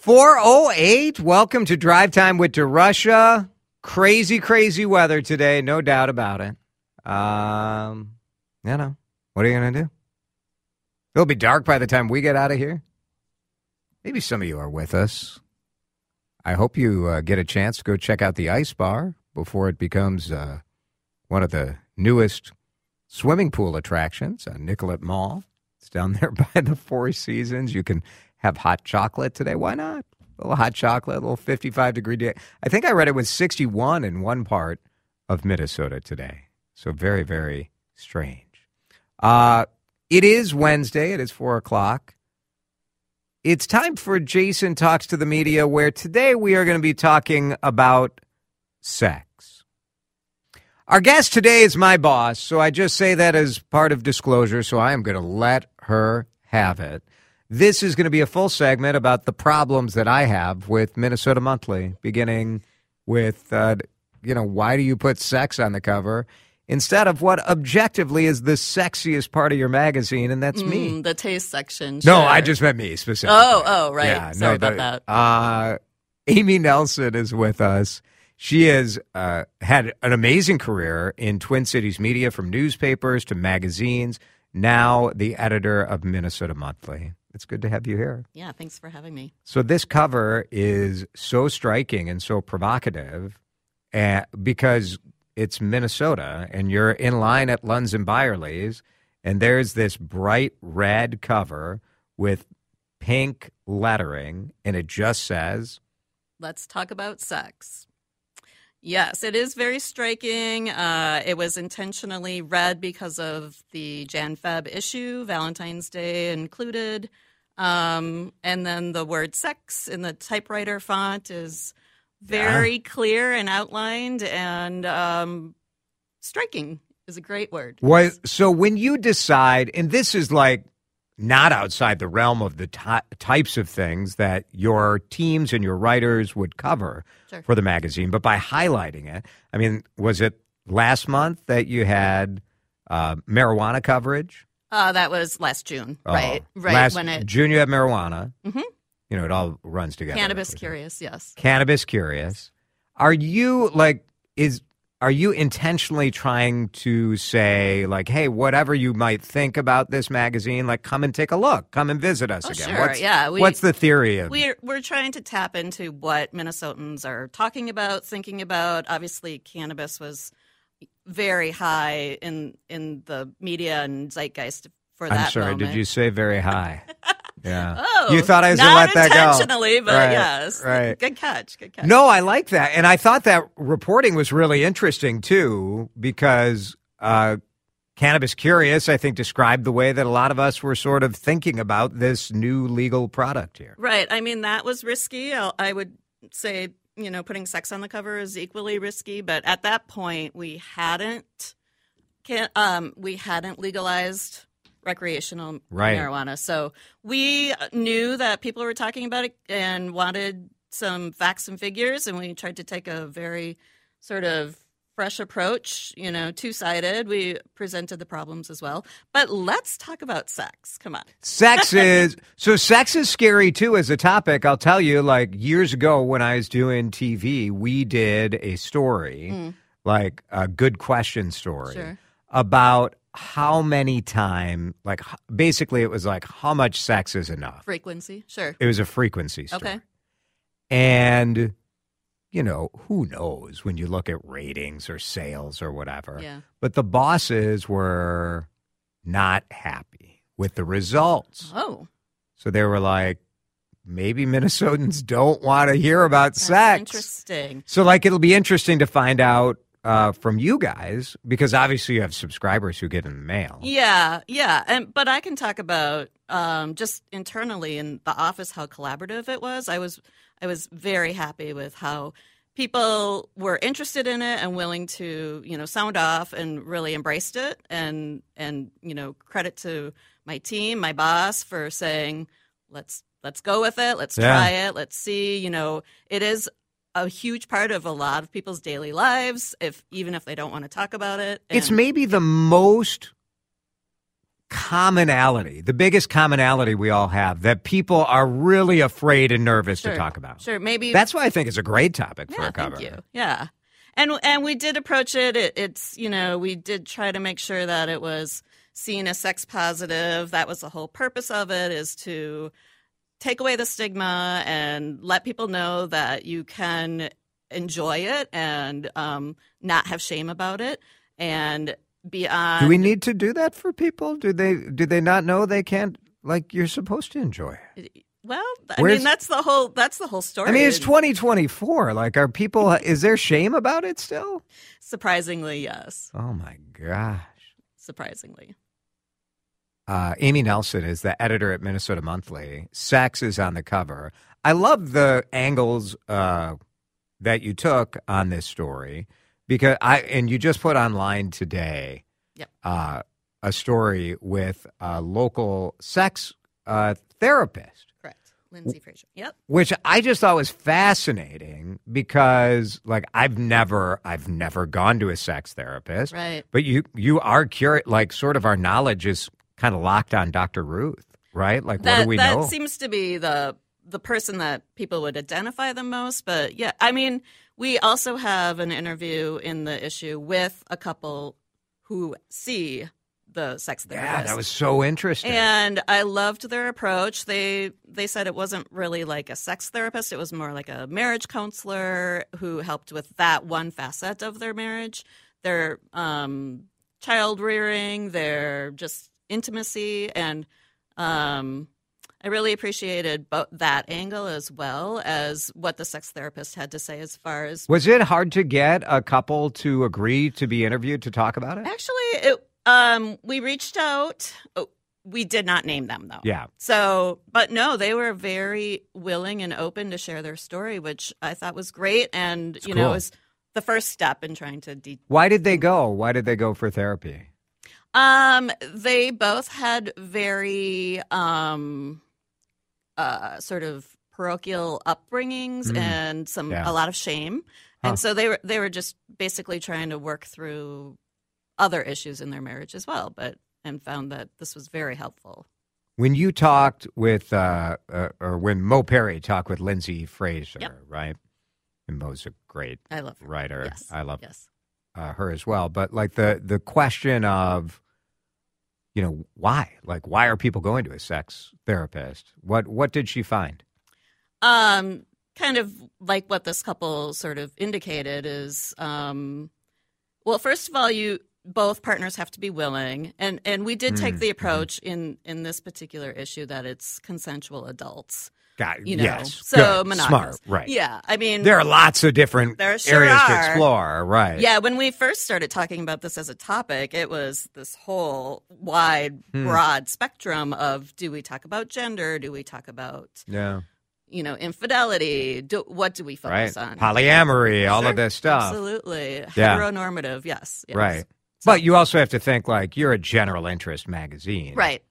408. Welcome to Drive Time with DeRusha. Crazy, crazy weather today, no doubt about it. Um, you know, what are you going to do? It'll be dark by the time we get out of here. Maybe some of you are with us. I hope you uh, get a chance to go check out the ice bar before it becomes uh, one of the newest swimming pool attractions on Nicollet Mall. It's down there by the Four Seasons. You can have hot chocolate today. Why not? A little hot chocolate, a little 55 degree day. I think I read it was 61 in one part of Minnesota today. So very, very strange. Uh, it is Wednesday. It is four o'clock. It's time for Jason Talks to the Media, where today we are going to be talking about sex. Our guest today is my boss, so I just say that as part of disclosure, so I am going to let her have it. This is going to be a full segment about the problems that I have with Minnesota Monthly, beginning with, uh, you know, why do you put sex on the cover instead of what objectively is the sexiest part of your magazine, and that's me. Mm, the taste section. No. I just meant me specifically. Oh, oh, right. Yeah, Sorry no, about the- that. Uh, Amy Nelson is with us. She has uh, had an amazing career in Twin Cities media, from newspapers to magazines. Now, the editor of Minnesota Monthly. It's good to have you here. Yeah, thanks for having me. So this cover is so striking and so provocative uh, because it's Minnesota and you're in line at Lunds and Byerly's and there's this bright red cover with pink lettering and it just says Let's talk about sex. Yes, it is very striking. Uh, it was intentionally red because of the Jan Feb issue, Valentine's Day included. Um, and then the word sex in the typewriter font is very clear and outlined and um, striking is a great word. what so when you decide and this is like not outside the realm of the ty- types of things that your teams and your writers would cover Sure. for the magazine, but by highlighting it, I mean, was it last month that you had uh, marijuana coverage? Uh, that was last June, right? Oh, Right Last when it June, you had marijuana. Mhm. You know, it all runs together. cannabis curious, yes. Cannabis curious. Are you like is are you intentionally trying to say like, hey, whatever you might think about this magazine, like come and take a look, come and visit us Oh, again. sure, What's, yeah, we- what's the theory of? We're we're trying to tap into what Minnesotans are talking about, thinking about. Obviously, cannabis was very high in in the media and zeitgeist for that. I'm sorry, moment. did you say very high? Yeah. Oh, you thought I was not gonna let that go? intentionally, but Right, yes, right. Good catch, good catch. No, I like that. And I thought that reporting was really interesting too, because uh, Cannabis Curious, I think, described the way that a lot of us were sort of thinking about this new legal product here. Right. I mean, that was risky. I would say, you know, putting sex on the cover is equally risky. But at that point, we hadn't, can, um, we hadn't legalized recreational Right. marijuana. So we knew that people were talking about it and wanted some facts and figures, and we tried to take a very sort of fresh approach, you know, two sided. We presented the problems as well. But let's talk about sex. Come on. Sex is so sex is scary too as a topic. I'll tell you, like years ago when I was doing TV, we did a story, mm. like a good question story, Sure. about how many time, like basically it was like how much sex is enough. Frequency. Sure. It was a frequency story. Okay. And you know, who knows when you look at ratings or sales or whatever. Yeah. But the bosses were not happy with the results. Oh. So they were like, maybe Minnesotans don't want to hear about That's sex. Interesting. So, like, it'll be interesting to find out uh, from you guys because obviously you have subscribers who get in the mail. Yeah, yeah, and but I can talk about um, just internally in the office how collaborative it was. I was I was very happy with how people were interested in it and willing to you know sound off and really embraced it and and you know credit to my team my boss for saying let's let's go with it let's Yeah. try it let's see you know it is a huge part of a lot of people's daily lives if even if they don't want to talk about it It's maybe the most commonality, the biggest commonality we all have that people are really afraid and nervous to talk about. sure maybe That's why I think it's a great topic for a cover. Thank you. Yeah, and and we did approach it. it. It's you know we did try to make sure that it was seen as sex positive. That was the whole purpose of it is to take away the stigma and let people know that you can enjoy it and um, not have shame about it and beyond. Do we need to do that for people? Do they do they not know they can't like you're supposed to enjoy it? Well, I Where's- mean that's the whole that's the whole story. I mean, it's 2024. Like, are people? Is there shame about it still? surprisingly yes, Oh my gosh. surprisingly. Uh, Amy Nelson is the editor at Minnesota Monthly. Sex is on the cover. I love the angles uh, that you took on this story because I and you just put online today Yep. uh, a story with a local sex uh, therapist. Correct, Lindsay Fraser. Yep. which I just thought was fascinating because like I've never I've never gone to a sex therapist. Right. But you you are curious like sort of our knowledge is kind of locked on Dr. Ruth, right? Like that what do we that know? That seems to be the the person that people would identify the most but yeah i mean we also have an interview in the issue with a couple who see the sex therapist yeah, that was so interesting. and I loved their approach. They they said it wasn't really like a sex therapist; it was more like a marriage counselor who helped with that one facet of their marriage, their um, child rearing, their just intimacy, and um, I really appreciated bo- that angle as well as what the sex therapist had to say as far as was it hard to get a couple to agree to be interviewed to talk about it? Actually, it, um, we reached out. Oh, we did not name them though. Yeah. So, but no, they were very willing and open to share their story, which I thought was great, and you know, cool. was the first step in trying to. De- Why did they go? Why did they go for therapy? Um, they both had very um, uh, sort of parochial upbringings Mm. and some Yeah. a lot of shame, Huh. and so they were they were just basically trying to work through other issues in their marriage as well, but and found that this was very helpful. When you talked with, uh, uh, or when Mo Perry talked with Lindsay Fraser, Yep. right? And Mo's a great I love her. writer. Yes, I love yes. Uh, her as well. But like the the question of, you know, why? Like, why are people going to a sex therapist? What what did she find? Um, kind of like what this couple sort of indicated is, um, well, first of all, you both partners have to be willing, and and we did take Mm, the mhm. approach in in this particular issue that it's consensual adults. God, You know, yes, so good, monogamous. smart, right? Yeah, I mean, There are lots of different There sure areas to explore, right? Yeah, when we first started talking about this as a topic, it was this whole wide, Hmm. broad spectrum of do we talk about gender? Do we talk about, yeah, you know, infidelity? Do, what do we right. focus on? Polyamory, all of this stuff, Absolutely. Yeah. Heteronormative, yes. yes. right? But you also have to think like you're a general interest magazine, Right.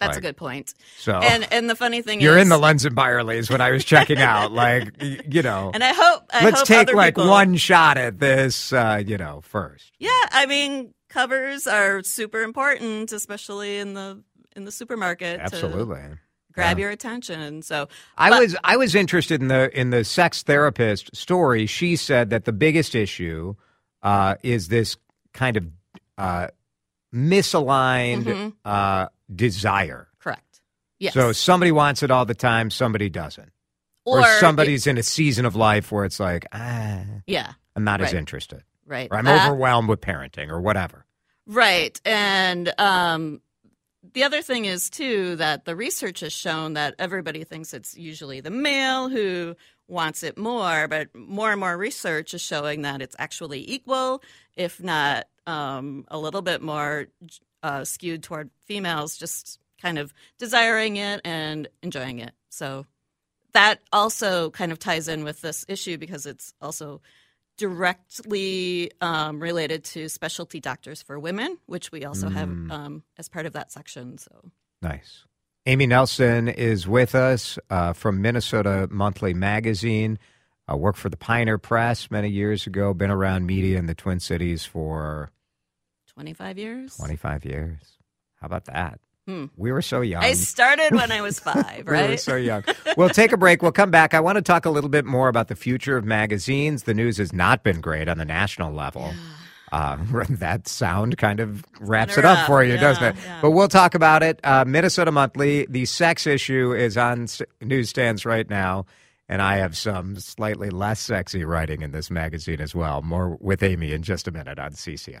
That's Like- a good point. So And and the funny thing is you're is in the Lunds and Byerly's when I was checking out, like you know. and I hope I Let's hope take like people- one shot at this, uh, you know, first. Yeah, I mean, covers are super important, especially in the in the supermarket. to Absolutely. grab Yeah. your attention. So I But- was I was interested in the in the sex therapist story. She said that the biggest issue uh, is this kind of uh, misaligned Mhm. uh, desire. correct. Yes. So somebody wants it all the time, somebody doesn't, or, or somebody's in a season of life where it's like, ah, yeah, I'm not as Right. interested, right. or I'm Uh, overwhelmed with parenting, or whatever. Right. And um, the other thing is, too, that the research has shown that everybody thinks it's usually the male who wants it more, but more and more research is showing that it's actually equal, if not um, a little bit more uh, skewed toward females, just kind of desiring it and enjoying it. So that also kind of ties in with this issue because it's also directly um, related to specialty doctors for women, which we also have um, as part of that section. So Nice. Amy Nelson is with us uh, from Minnesota Monthly Magazine. Uh, worked for the Pioneer Press many years ago. Been around media in the Twin Cities for 25 years. 25 years. How about that? Hmm. We were so young. I started when I was five, We were so young. We'll take a break. We'll come back. I want to talk a little bit more about the future of magazines. The news has not been great on the national level. Uh, that sound kind of wraps it up up, for you, yeah, doesn't it? yeah. But we'll talk about it. Uh, Minnesota Monthly, the sex issue is on s- newsstands right now. And I have some slightly less sexy writing in this magazine as well. More with Amy in just a minute on CCO.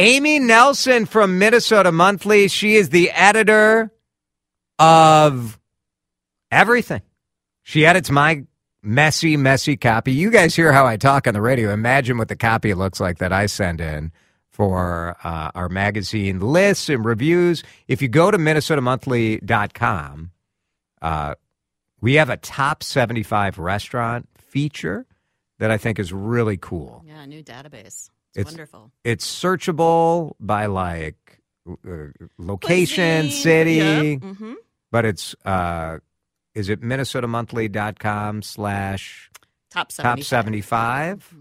Amy Nelson from Minnesota Monthly. She is the editor of everything. She edits my messy, messy copy. You guys hear how I talk on the radio. Imagine what the copy looks like that I send in for uh, our magazine lists and reviews. If you go to minnesotamonthly.com, uh, we have a top 75 restaurant feature that I think is really cool. Yeah, new database. It's, It's- wonderful. It's searchable by like uh, location, Cuisine, city, yeah, mhm. but it's uh, is it minnesotamonthly.com slash Top 75. top 75?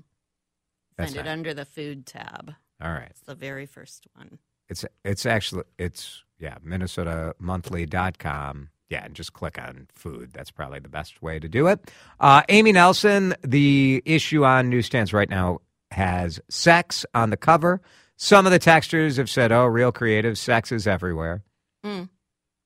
That's Find it under the food tab. All right. It's the very first one. It's it's actually it's yeah, minnesotamonthly.com. Yeah, and just click on food. That's probably the best way to do it. Uh, Amy Nelson, the issue on newsstands right now has sex on the cover. Some of the textures have said, "Oh, real creative, sex is everywhere." Mm.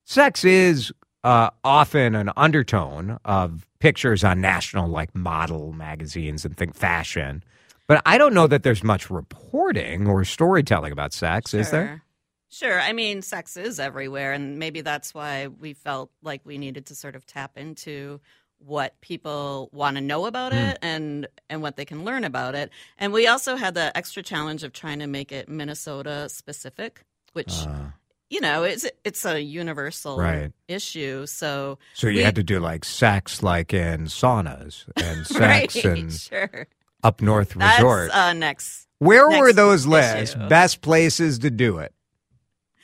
Sex is uh, often an undertone of pictures on national like model magazines and think fashion. But I don't know that there's much reporting or storytelling about sex, is there? Sure. Sure. I mean, sex is everywhere, and maybe that's why we felt like we needed to sort of tap into what people want to know about Hmm. it and and what they can learn about it. And we also had the extra challenge of trying to make it Minnesota specific, which Uh, you know it's it's a universal Right. issue. So so you We- had to do like sex, like in saunas, and right, sex in sure. up north That's resort. uh, next. Where were those lists? Best places to do it.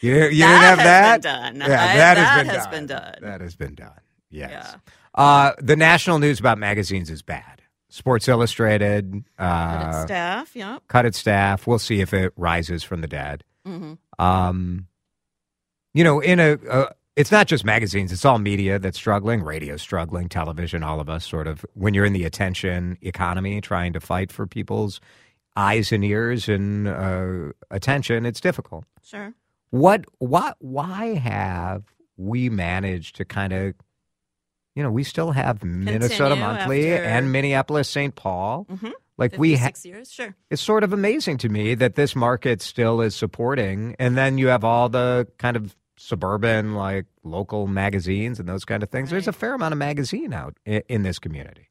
You, you didn't have that. been done. Yeah, I- that, that has, been, has done. been done. That has been done. Yes. Yeah. Uh, the national news about magazines is bad. Sports Illustrated, uh, it's staff, yeah. cut its staff. We'll see if it rises from the dead. hmm Um, you know, in a, uh, it's not just magazines; it's all media that's struggling. Radio struggling, television, all of us sort of. When you're in the attention economy, trying to fight for people's eyes and ears and uh, attention, it's difficult. Sure. What? What? Why have we managed to kind of? You know, we still have Minnesota Continue Monthly after- and Minneapolis St. Paul. Mhm. Like we have Fifty-six years, sure. it's sort of amazing to me that this market still is supporting and then you have all the kind of suburban like local magazines and those kind of things there's a fair amount of magazine out in, in this community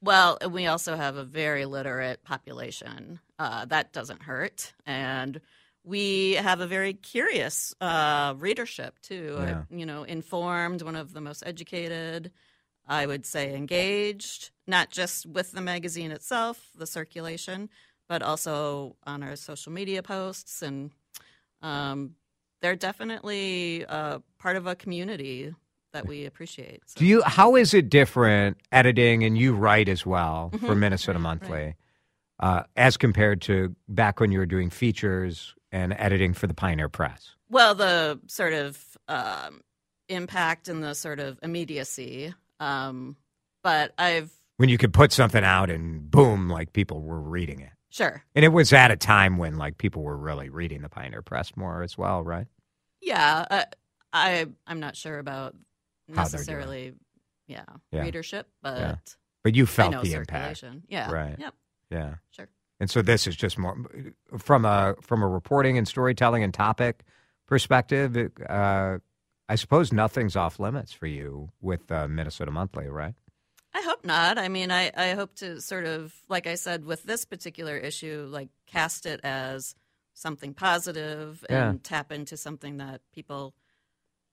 Well, and we also have a very literate population. Uh, that doesn't hurt, and we have a very curious uh, readership too. Yeah. Uh, you know, informed, one of the most educated. I would say engaged, not just with the magazine itself, the circulation, but also on our social media posts, and um, they're definitely uh, part of a community that we appreciate. So. do you how is it different editing and you write as well for Mhm. minnesota Right, monthly Uh, as compared to back when you were doing features and editing for the pioneer press Well, the sort of um, impact and the sort of immediacy. Um, but I've when you could put something out and boom like people were reading it sure, and it was at a time when like people were really reading the pioneer press more as well right Yeah, uh, I I'm not sure about How they're doing. necessarily, yeah, Yeah. readership, but Yeah. But you felt know the impact. Yeah, Right. Yep, Yeah. sure. And so this is just more from a from a reporting and storytelling and topic perspective. Uh, I suppose nothing's off limits for you with uh, Minnesota Monthly, right? I hope not. I mean, I, I hope to sort of, like I said, with this particular issue, like cast it as something positive and tap into something that people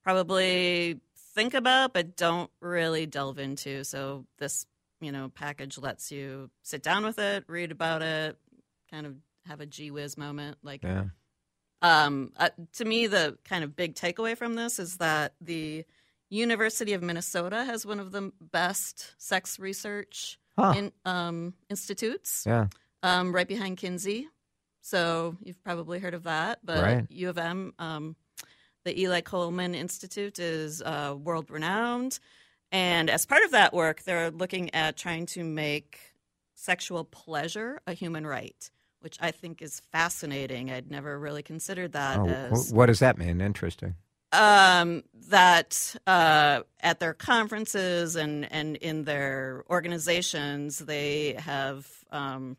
probably think about but don't really delve into. So this, you know, package lets you sit down with it, read about it, kind of have a gee whiz moment. Like, Yeah. um, uh, to me, the kind of big takeaway from this is that the University of Minnesota has one of the best sex research Huh. in, um, institutes, Yeah. um, right behind Kinsey. So you've probably heard of that. But Right. U of M, um, the Eli Coleman Institute is uh, world renowned. And as part of that work, they're looking at trying to make sexual pleasure a human right, which I think is fascinating. I'd never really considered that Oh, as what does that mean? Interesting. um, that uh, at their conferences and, and in their organizations, they have um,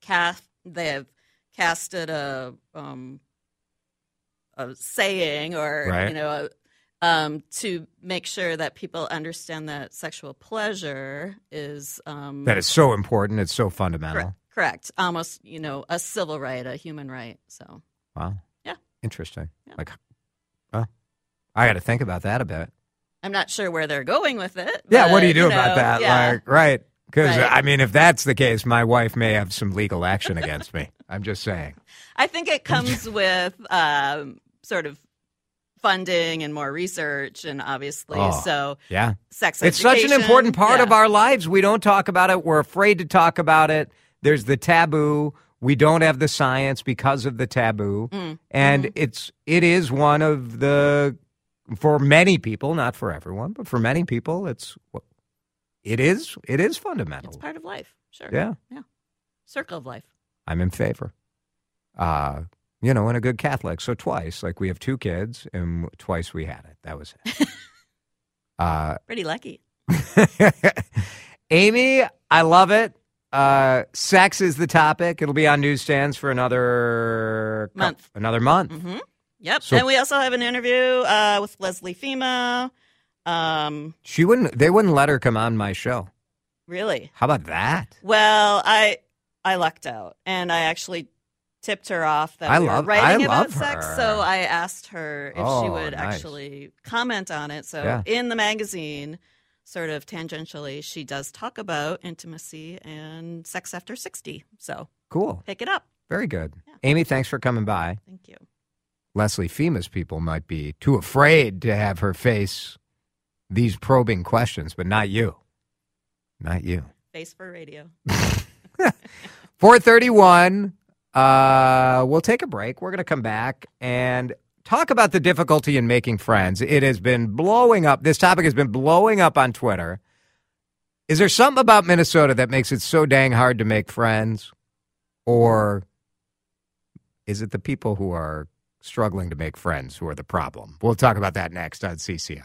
cast they have casted a um, a saying or Right. you know a, um, to make sure that people understand that sexual pleasure is um, That is so important. It's so fundamental. correct, correct, almost you know a civil right, a human right. So Wow. Yeah. Interesting. Yeah. Like, oh, I got to think about that a bit. I'm not sure where they're going with it. Yeah. What do you do about know, that? yeah. Like, right. Because, Right. I mean, if that's the case, my wife may have some legal action against me. I'm just saying. I think it comes with um, sort of funding and more research, and obviously, Oh, so Yeah. sex. It's such an important part of our lives. We don't talk about it. We're afraid to talk about it. There's the taboo. We don't have the science because of the taboo. Mm, And mhm. it's it is one of the for many people, not for everyone, but for many people, it's it is it is fundamental. It's part of life. Sure. Yeah. Yeah. Circle of life. I'm in favor. Uh, you know, and a good Catholic. So twice, like we have two kids, and twice we had it. That was it. uh, Pretty lucky. Amy, I love it. Uh, sex is the topic. It'll be on newsstands for another Month. Another month. hmm Yep. So- and we also have an interview uh, with Leslie Fema. Um, She wouldn't. They wouldn't let her come on my show. really? How about that? Well, I I lucked out, and I actually tipped her off that I we love- were writing I about love sex. her. So I asked her if she Oh, would nice. actually comment on it. So Yeah. in the magazine, sort of tangentially, she does talk about intimacy and sex after sixty. So Cool. pick it up. Very good. Yeah. Amy, thanks for coming by. Thank you. Leslie Fema's people might be too afraid to have her face these probing questions, but not you. Not you. Face for radio. 431. Uh, we'll take a break. We're going to come back and talk about the difficulty in making friends. It has been blowing up. This topic has been blowing up on Twitter. Is there something about Minnesota that makes it so dang hard to make friends? Or is it the people who are struggling to make friends who are the problem? We'll talk about that next on CCO.